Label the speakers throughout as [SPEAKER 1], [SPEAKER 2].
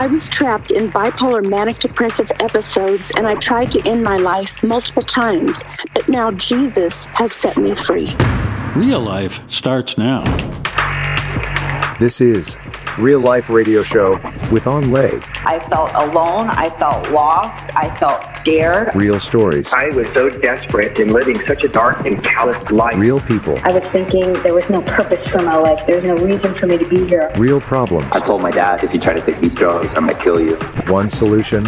[SPEAKER 1] I was trapped in bipolar manic depressive episodes and I tried to end my life multiple times, but now Jesus has set me free.
[SPEAKER 2] Real life starts now.
[SPEAKER 3] This is Real Life Radio Show with Anh Le.
[SPEAKER 4] I felt alone. I felt lost. I felt scared.
[SPEAKER 3] Real stories,
[SPEAKER 5] I was so desperate in living such a dark and callous life.
[SPEAKER 3] real people,
[SPEAKER 6] I was thinking there was no purpose for my life. There was no reason for me to be here.
[SPEAKER 3] real problems.
[SPEAKER 7] I told my dad, if you try to take these drugs, I'm gonna kill you.
[SPEAKER 3] One solution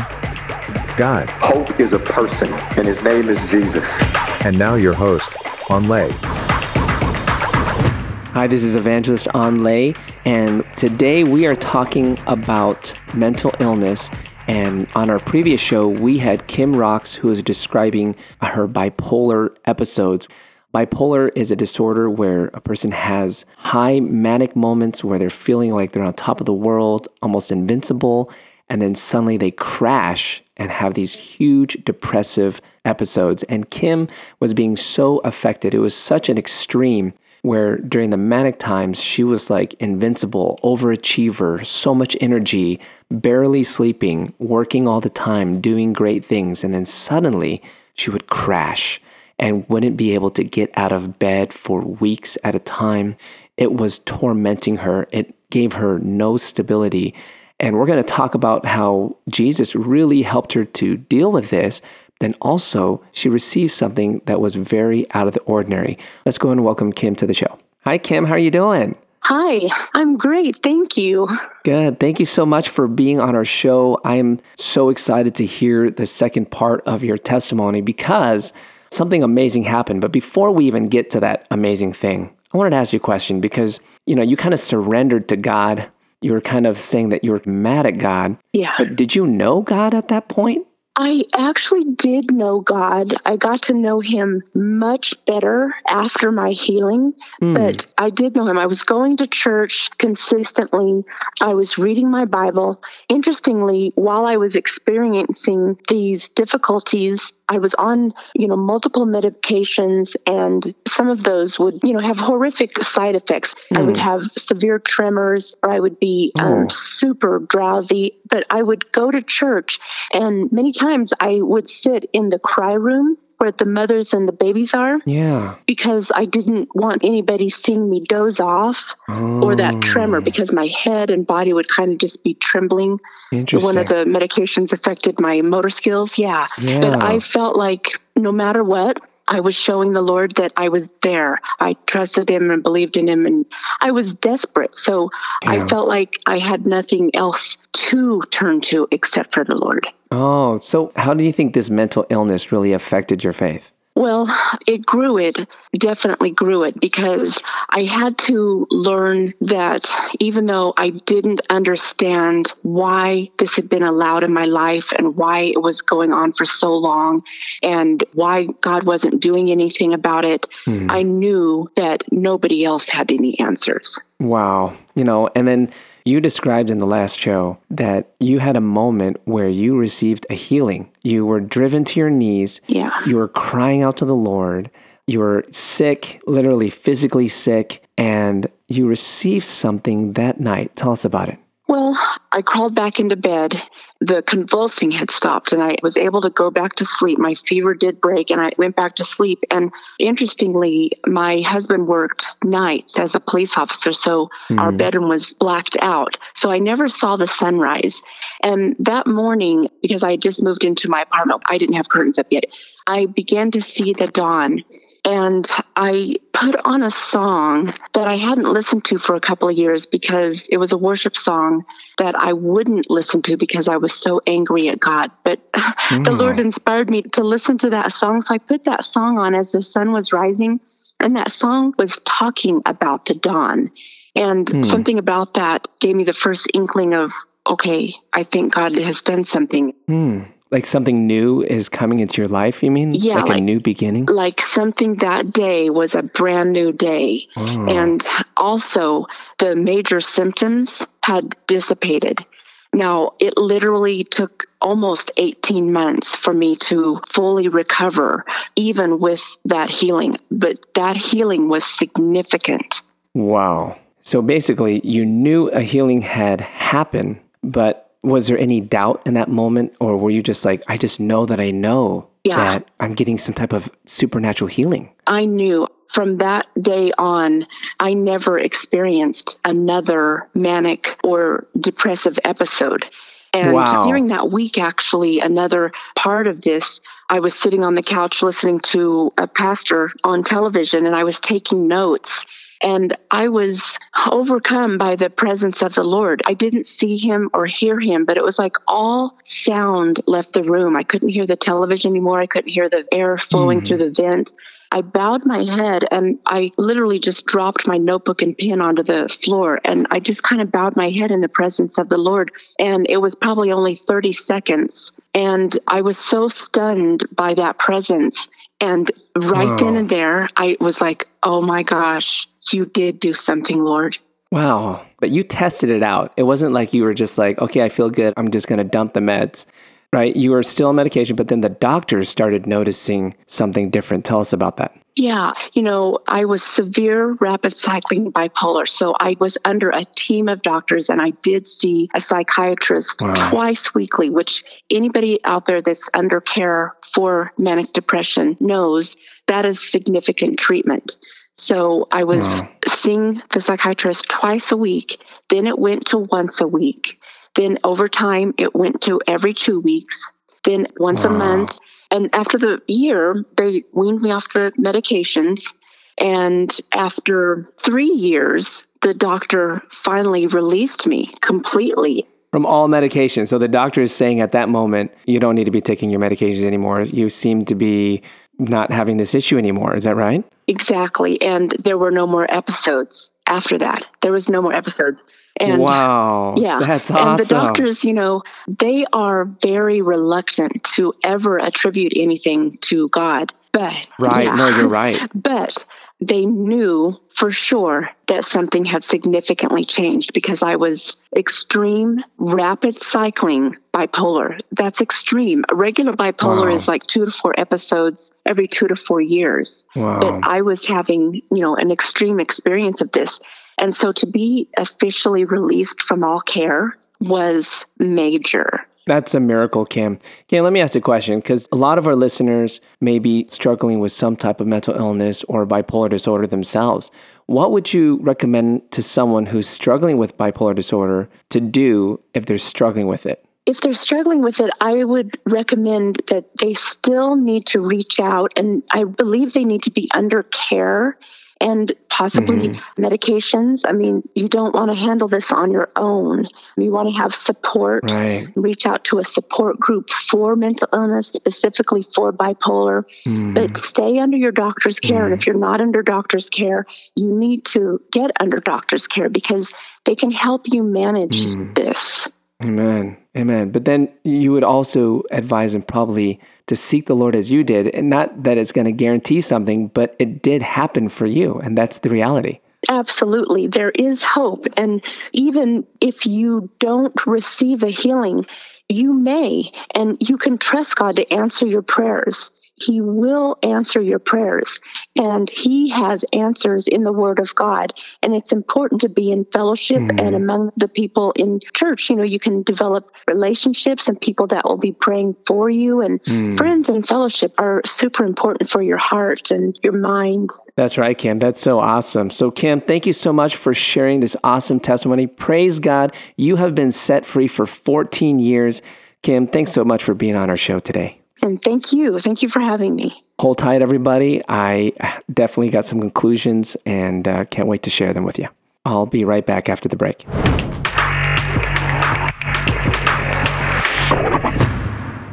[SPEAKER 3] God.
[SPEAKER 7] Hope is a person, and his name is Jesus.
[SPEAKER 3] And now your host, Anh Le.
[SPEAKER 8] Hi, this is Evangelist Anh Le, and today we are talking about mental illness. And on our previous show, we had Kym Rox, who was describing her bipolar episodes. Bipolar is a disorder where a person has high manic moments where they're feeling like they're on top of the world, almost invincible, and then suddenly they crash and have these huge depressive episodes. And Kym was being so affected. It was such an extreme where during the manic times, she was like invincible, overachiever, so much energy, barely sleeping, working all the time, doing great things. And then suddenly she would crash and wouldn't be able to get out of bed for weeks at a time. It was tormenting her, it gave her no stability. And we're going to talk about how Jesus really helped her to deal with this. Then also, she received something that was very out of the ordinary. Let's go and welcome Kym to the show. Hi, Kym. How are you doing?
[SPEAKER 1] Hi, I'm great. Thank you.
[SPEAKER 8] Good. Thank you so much for being on our show. I am so excited to hear the second part of your testimony because something amazing happened. But before we even get to that amazing thing, I wanted to ask you a question because, you know, you kind of surrendered to God. You were kind of saying that you were mad at God.
[SPEAKER 1] Yeah.
[SPEAKER 8] But did you know God at that point?
[SPEAKER 1] I actually did know God. I got to know him much better after my healing,
[SPEAKER 8] Hmm.
[SPEAKER 1] but I did know him. I was going to church consistently. I was reading my Bible. Interestingly, while I was experiencing these difficulties, I was on, you know, multiple medications and some of those would, you know, have horrific side effects. I would have severe tremors or I would be
[SPEAKER 8] Oh.
[SPEAKER 1] um, super drowsy, but I would go to church and many times I would sit in the cry room where the mothers and the babies are
[SPEAKER 8] Yeah.
[SPEAKER 1] because I didn't want anybody seeing me doze off or that tremor
[SPEAKER 8] Oh,
[SPEAKER 1] because my head and body would kind of just be trembling.
[SPEAKER 8] Interesting.
[SPEAKER 1] One of the medications affected my motor skills. Yeah.
[SPEAKER 8] Yeah.
[SPEAKER 1] But I felt like no matter what, I was showing the Lord that I was there. I trusted Him and believed in Him, and I was desperate. So. I felt like I had nothing else to turn to except for the Lord.
[SPEAKER 8] Oh, so how do you think this mental illness really affected your faith?
[SPEAKER 1] Well, it grew it, definitely grew it, because I had to learn that even though I didn't understand why this had been allowed in my life and why it was going on for so long and why God wasn't doing anything about it, hmm. I knew that nobody else had any answers.
[SPEAKER 8] Wow. You know, and then you described in the last show that you had a moment where you received a healing. You were driven to your knees.
[SPEAKER 1] Yeah.
[SPEAKER 8] You were crying out to the Lord. You were sick, literally physically sick, and you received something that night. Tell us about it.
[SPEAKER 1] Well, I crawled back into bed. The convulsing had stopped and I was able to go back to sleep. My fever did break and I went back to sleep. And interestingly, my husband worked nights as a police officer. So our mm-hmm. bedroom was blacked out. So I never saw the sunrise. And that morning, because I had just moved into my apartment, I didn't have curtains up yet. I began to see the dawn and I put on a song that I hadn't listened to for a couple of years because it was a worship song that I wouldn't listen to because I was so angry at God. But the Lord inspired me to listen to that song. So I put that song on as the sun was rising. And that song was talking about the dawn. And something about that gave me the first inkling of, okay, I think God has done something.
[SPEAKER 8] Hmm. Like something new is coming into your life, you mean?
[SPEAKER 1] Yeah,
[SPEAKER 8] Like, a new beginning?
[SPEAKER 1] like something that day was a brand new day.
[SPEAKER 8] Oh.
[SPEAKER 1] And also, the major symptoms had dissipated. Now, it literally took almost 18 months for me to fully recover, even with that healing. But that healing was significant.
[SPEAKER 8] Wow. So basically, you knew a healing had happened, but Was there any doubt in that moment, or were you just like, I just know that I know
[SPEAKER 1] Yeah.
[SPEAKER 8] that I'm getting some type of supernatural healing?
[SPEAKER 1] I knew from that day on, I never experienced another manic or depressive episode. And
[SPEAKER 8] Wow.
[SPEAKER 1] during that week, actually, another part of this, I was sitting on the couch listening to a pastor on television and I was taking notes. And I was overcome by the presence of the Lord. I didn't see him or hear him, but it was like all sound left the room. I couldn't hear the television anymore. I couldn't hear the air flowing through hmm. the vent. I bowed my head and I literally just dropped my notebook and pen onto the floor. And I just kind of bowed my head in the presence of the Lord. And it was probably only 30 seconds. And I was so stunned by that presence. And right then
[SPEAKER 8] oh.
[SPEAKER 1] and there, I was like, oh my gosh, you did do something, Lord.
[SPEAKER 8] Wow. But you tested it out. It wasn't like you were just like, okay, I feel good. I'm just going to dump the meds, right? You were still on medication, but then the doctors started noticing something different. Tell us about that.
[SPEAKER 1] Yeah, you know, I was severe rapid cycling bipolar. So I was under a team of doctors and I did see a psychiatrist
[SPEAKER 8] Wow.
[SPEAKER 1] twice weekly, which anybody out there that's under care for manic depression knows that is significant treatment. So I was
[SPEAKER 8] Wow.
[SPEAKER 1] seeing the psychiatrist twice a week, then it went to once a week. Then over time, it went to every two weeks, then once a month. And after the year, they weaned me off the medications. And after three years, the doctor finally released me completely.
[SPEAKER 8] From all medication. So the doctor is saying at that moment, you don't need to be taking your medications anymore. You seem to be not having this issue anymore. Is that right?
[SPEAKER 1] Exactly. And there were no more episodes after that. There was no more episodes. And
[SPEAKER 8] wow.
[SPEAKER 1] Yeah.
[SPEAKER 8] That's
[SPEAKER 1] and
[SPEAKER 8] awesome.
[SPEAKER 1] the doctors, you know, they are very reluctant to ever attribute anything to God. But
[SPEAKER 8] right.
[SPEAKER 1] yeah.
[SPEAKER 8] No, you're right.
[SPEAKER 1] But they knew for sure that something had significantly changed because I was extreme rapid cycling bipolar. That's extreme. A regular bipolar
[SPEAKER 8] Wow.
[SPEAKER 1] is like two to four episodes every two to four years.
[SPEAKER 8] Wow.
[SPEAKER 1] But I was having, you know, an extreme experience of this. And so to be officially released from all care was major.
[SPEAKER 8] That's a miracle, Kym. Kym, let me ask a question because a lot of our listeners may be struggling with some type of mental illness or bipolar disorder themselves. What would you recommend to someone who's struggling with bipolar disorder to do if they're struggling with it?
[SPEAKER 1] if they're struggling with it, I would recommend that they still need to reach out, and I believe they need to be under care and possibly mm-hmm. medications. I mean, you don't want to handle this on your own. You want to have support.
[SPEAKER 8] Right.
[SPEAKER 1] Reach out to a support group for mental illness, specifically for bipolar.
[SPEAKER 8] Mm.
[SPEAKER 1] But stay under your doctor's care. And if mm-hmm. you're not under doctor's care, you need to get under doctor's care because they can help you manage mm. this.
[SPEAKER 8] Amen. Amen. But then you would also advise them probably to seek the Lord as you did. And not that it's going to guarantee something, but it did happen for you. And that's the reality.
[SPEAKER 1] Absolutely. There is hope. And even if you don't receive a healing, you may, and you can trust God to answer your prayers. He will answer your prayers, and He has answers in the Word of God. And it's important to be in fellowship hmm. and among the people in church. You know, you can develop relationships and people that will be praying for you. And hmm. friends and fellowship are super important for your heart and your mind.
[SPEAKER 8] That's right, Kym. That's so awesome. So, Kym, thank you so much for sharing this awesome testimony. Praise God. You have been set free for 14 years. Kym, thanks so much for being on our show today.
[SPEAKER 1] And thank you. Thank you for having me.
[SPEAKER 8] Hold tight, everybody. I definitely got some conclusions and uh, can't wait to share them with you. I'll be right back after the break.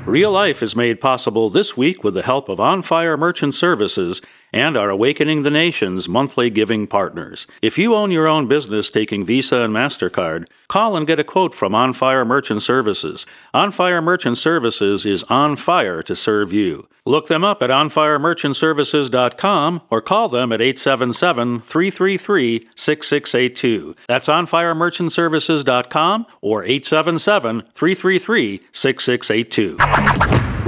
[SPEAKER 2] Real Life is made possible this week with the help of On Fire Merchant Services and our Awakening the Nation's monthly giving partners. If you own your own business taking Visa and MasterCard, call and get a quote from On Fire Merchant Services. On Fire Merchant Services is on fire to serve you. Look them up at onfiremerchantservices.com or call them at 877 333 6682. That's onfiremerchantservices.com or 877 333 6682.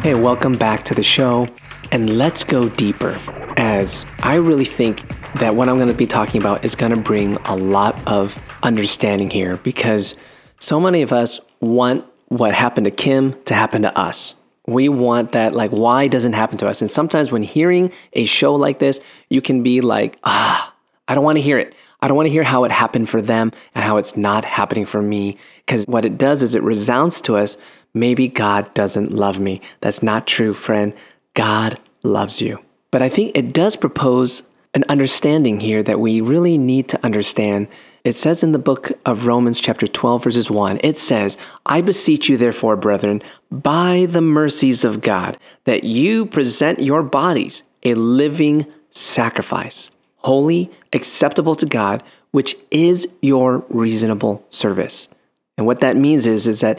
[SPEAKER 8] Hey, welcome back to the show, and let's go deeper. As I really think that what I'm going to be talking about is going to bring a lot of understanding here because so many of us want what happened to Kym to happen to us. We want that, like, why doesn't happen to us? And sometimes when hearing a show like this, you can be like, ah, I don't want to hear it. I don't want to hear how it happened for them and how it's not happening for me. Because what it does is it resounds to us maybe God doesn't love me. That's not true, friend. God loves you. But I think it does propose an understanding here that we really need to understand. It says in the book of Romans, chapter 12, verses 1, it says, I beseech you, therefore, brethren, by the mercies of God, that you present your bodies a living sacrifice, holy, acceptable to God, which is your reasonable service. And what that means is, is that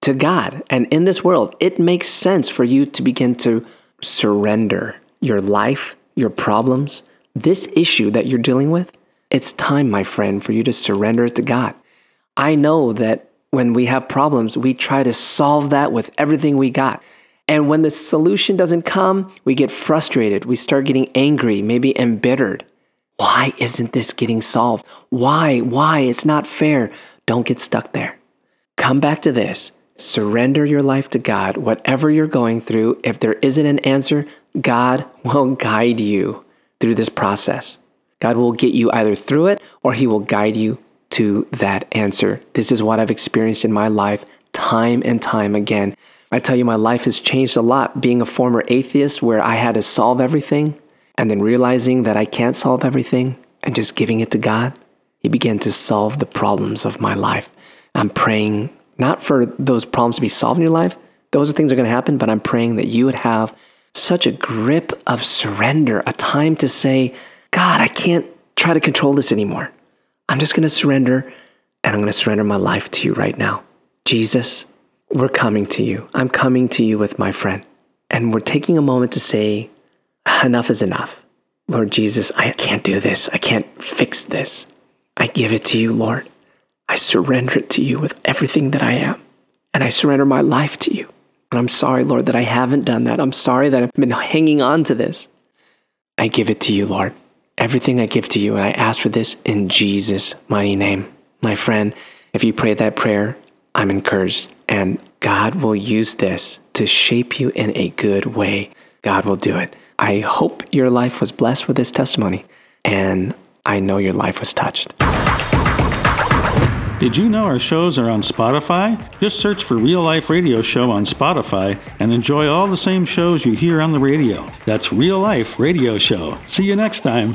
[SPEAKER 8] to God and in this world, it makes sense for you to begin to surrender your life, your problems, this issue that you're dealing with. It's time, my friend, for you to surrender it to God. I know that when we have problems, we try to solve that with everything we got. And when the solution doesn't come, we get frustrated. We start getting angry, maybe embittered. Why isn't this getting solved? Why? Why? It's not fair. Don't get stuck there. Come back to this Surrender your life to God. Whatever you're going through, if there isn't an answer, God will guide you through this process. God will get you either through it or He will guide you to that answer. This is what I've experienced in my life time and time again. I tell you, my life has changed a lot being a former atheist where I had to solve everything and then realizing that I can't solve everything and just giving it to God. He began to solve the problems of my life. I'm praying not for those problems to be solved in your life. Those are things that are going to happen, but I'm praying that you would have such a grip of surrender, a time to say, God, I can't try to control this anymore. I'm just going to surrender and I'm going to surrender my life to you right now. Jesus, we're coming to you. I'm coming to you with my friend. And we're taking a moment to say, enough is enough. Lord Jesus, I can't do this. I can't fix this. I give it to you, Lord. I surrender it to you with everything that I am. And I surrender my life to you. And I'm sorry, Lord, that I haven't done that. I'm sorry that I've been hanging on to this. I give it to you, Lord. Everything I give to you, and I ask for this in Jesus' mighty name. My friend, if you pray that prayer, I'm encouraged, and God will use this to shape you in a good way. God will do it. I hope your life was blessed with this testimony, and I know your life was touched.
[SPEAKER 2] Did you know our shows are on Spotify? Just search for Real Life Radio Show on Spotify and enjoy all the same shows you hear on the radio. That's Real Life Radio Show. See you next time.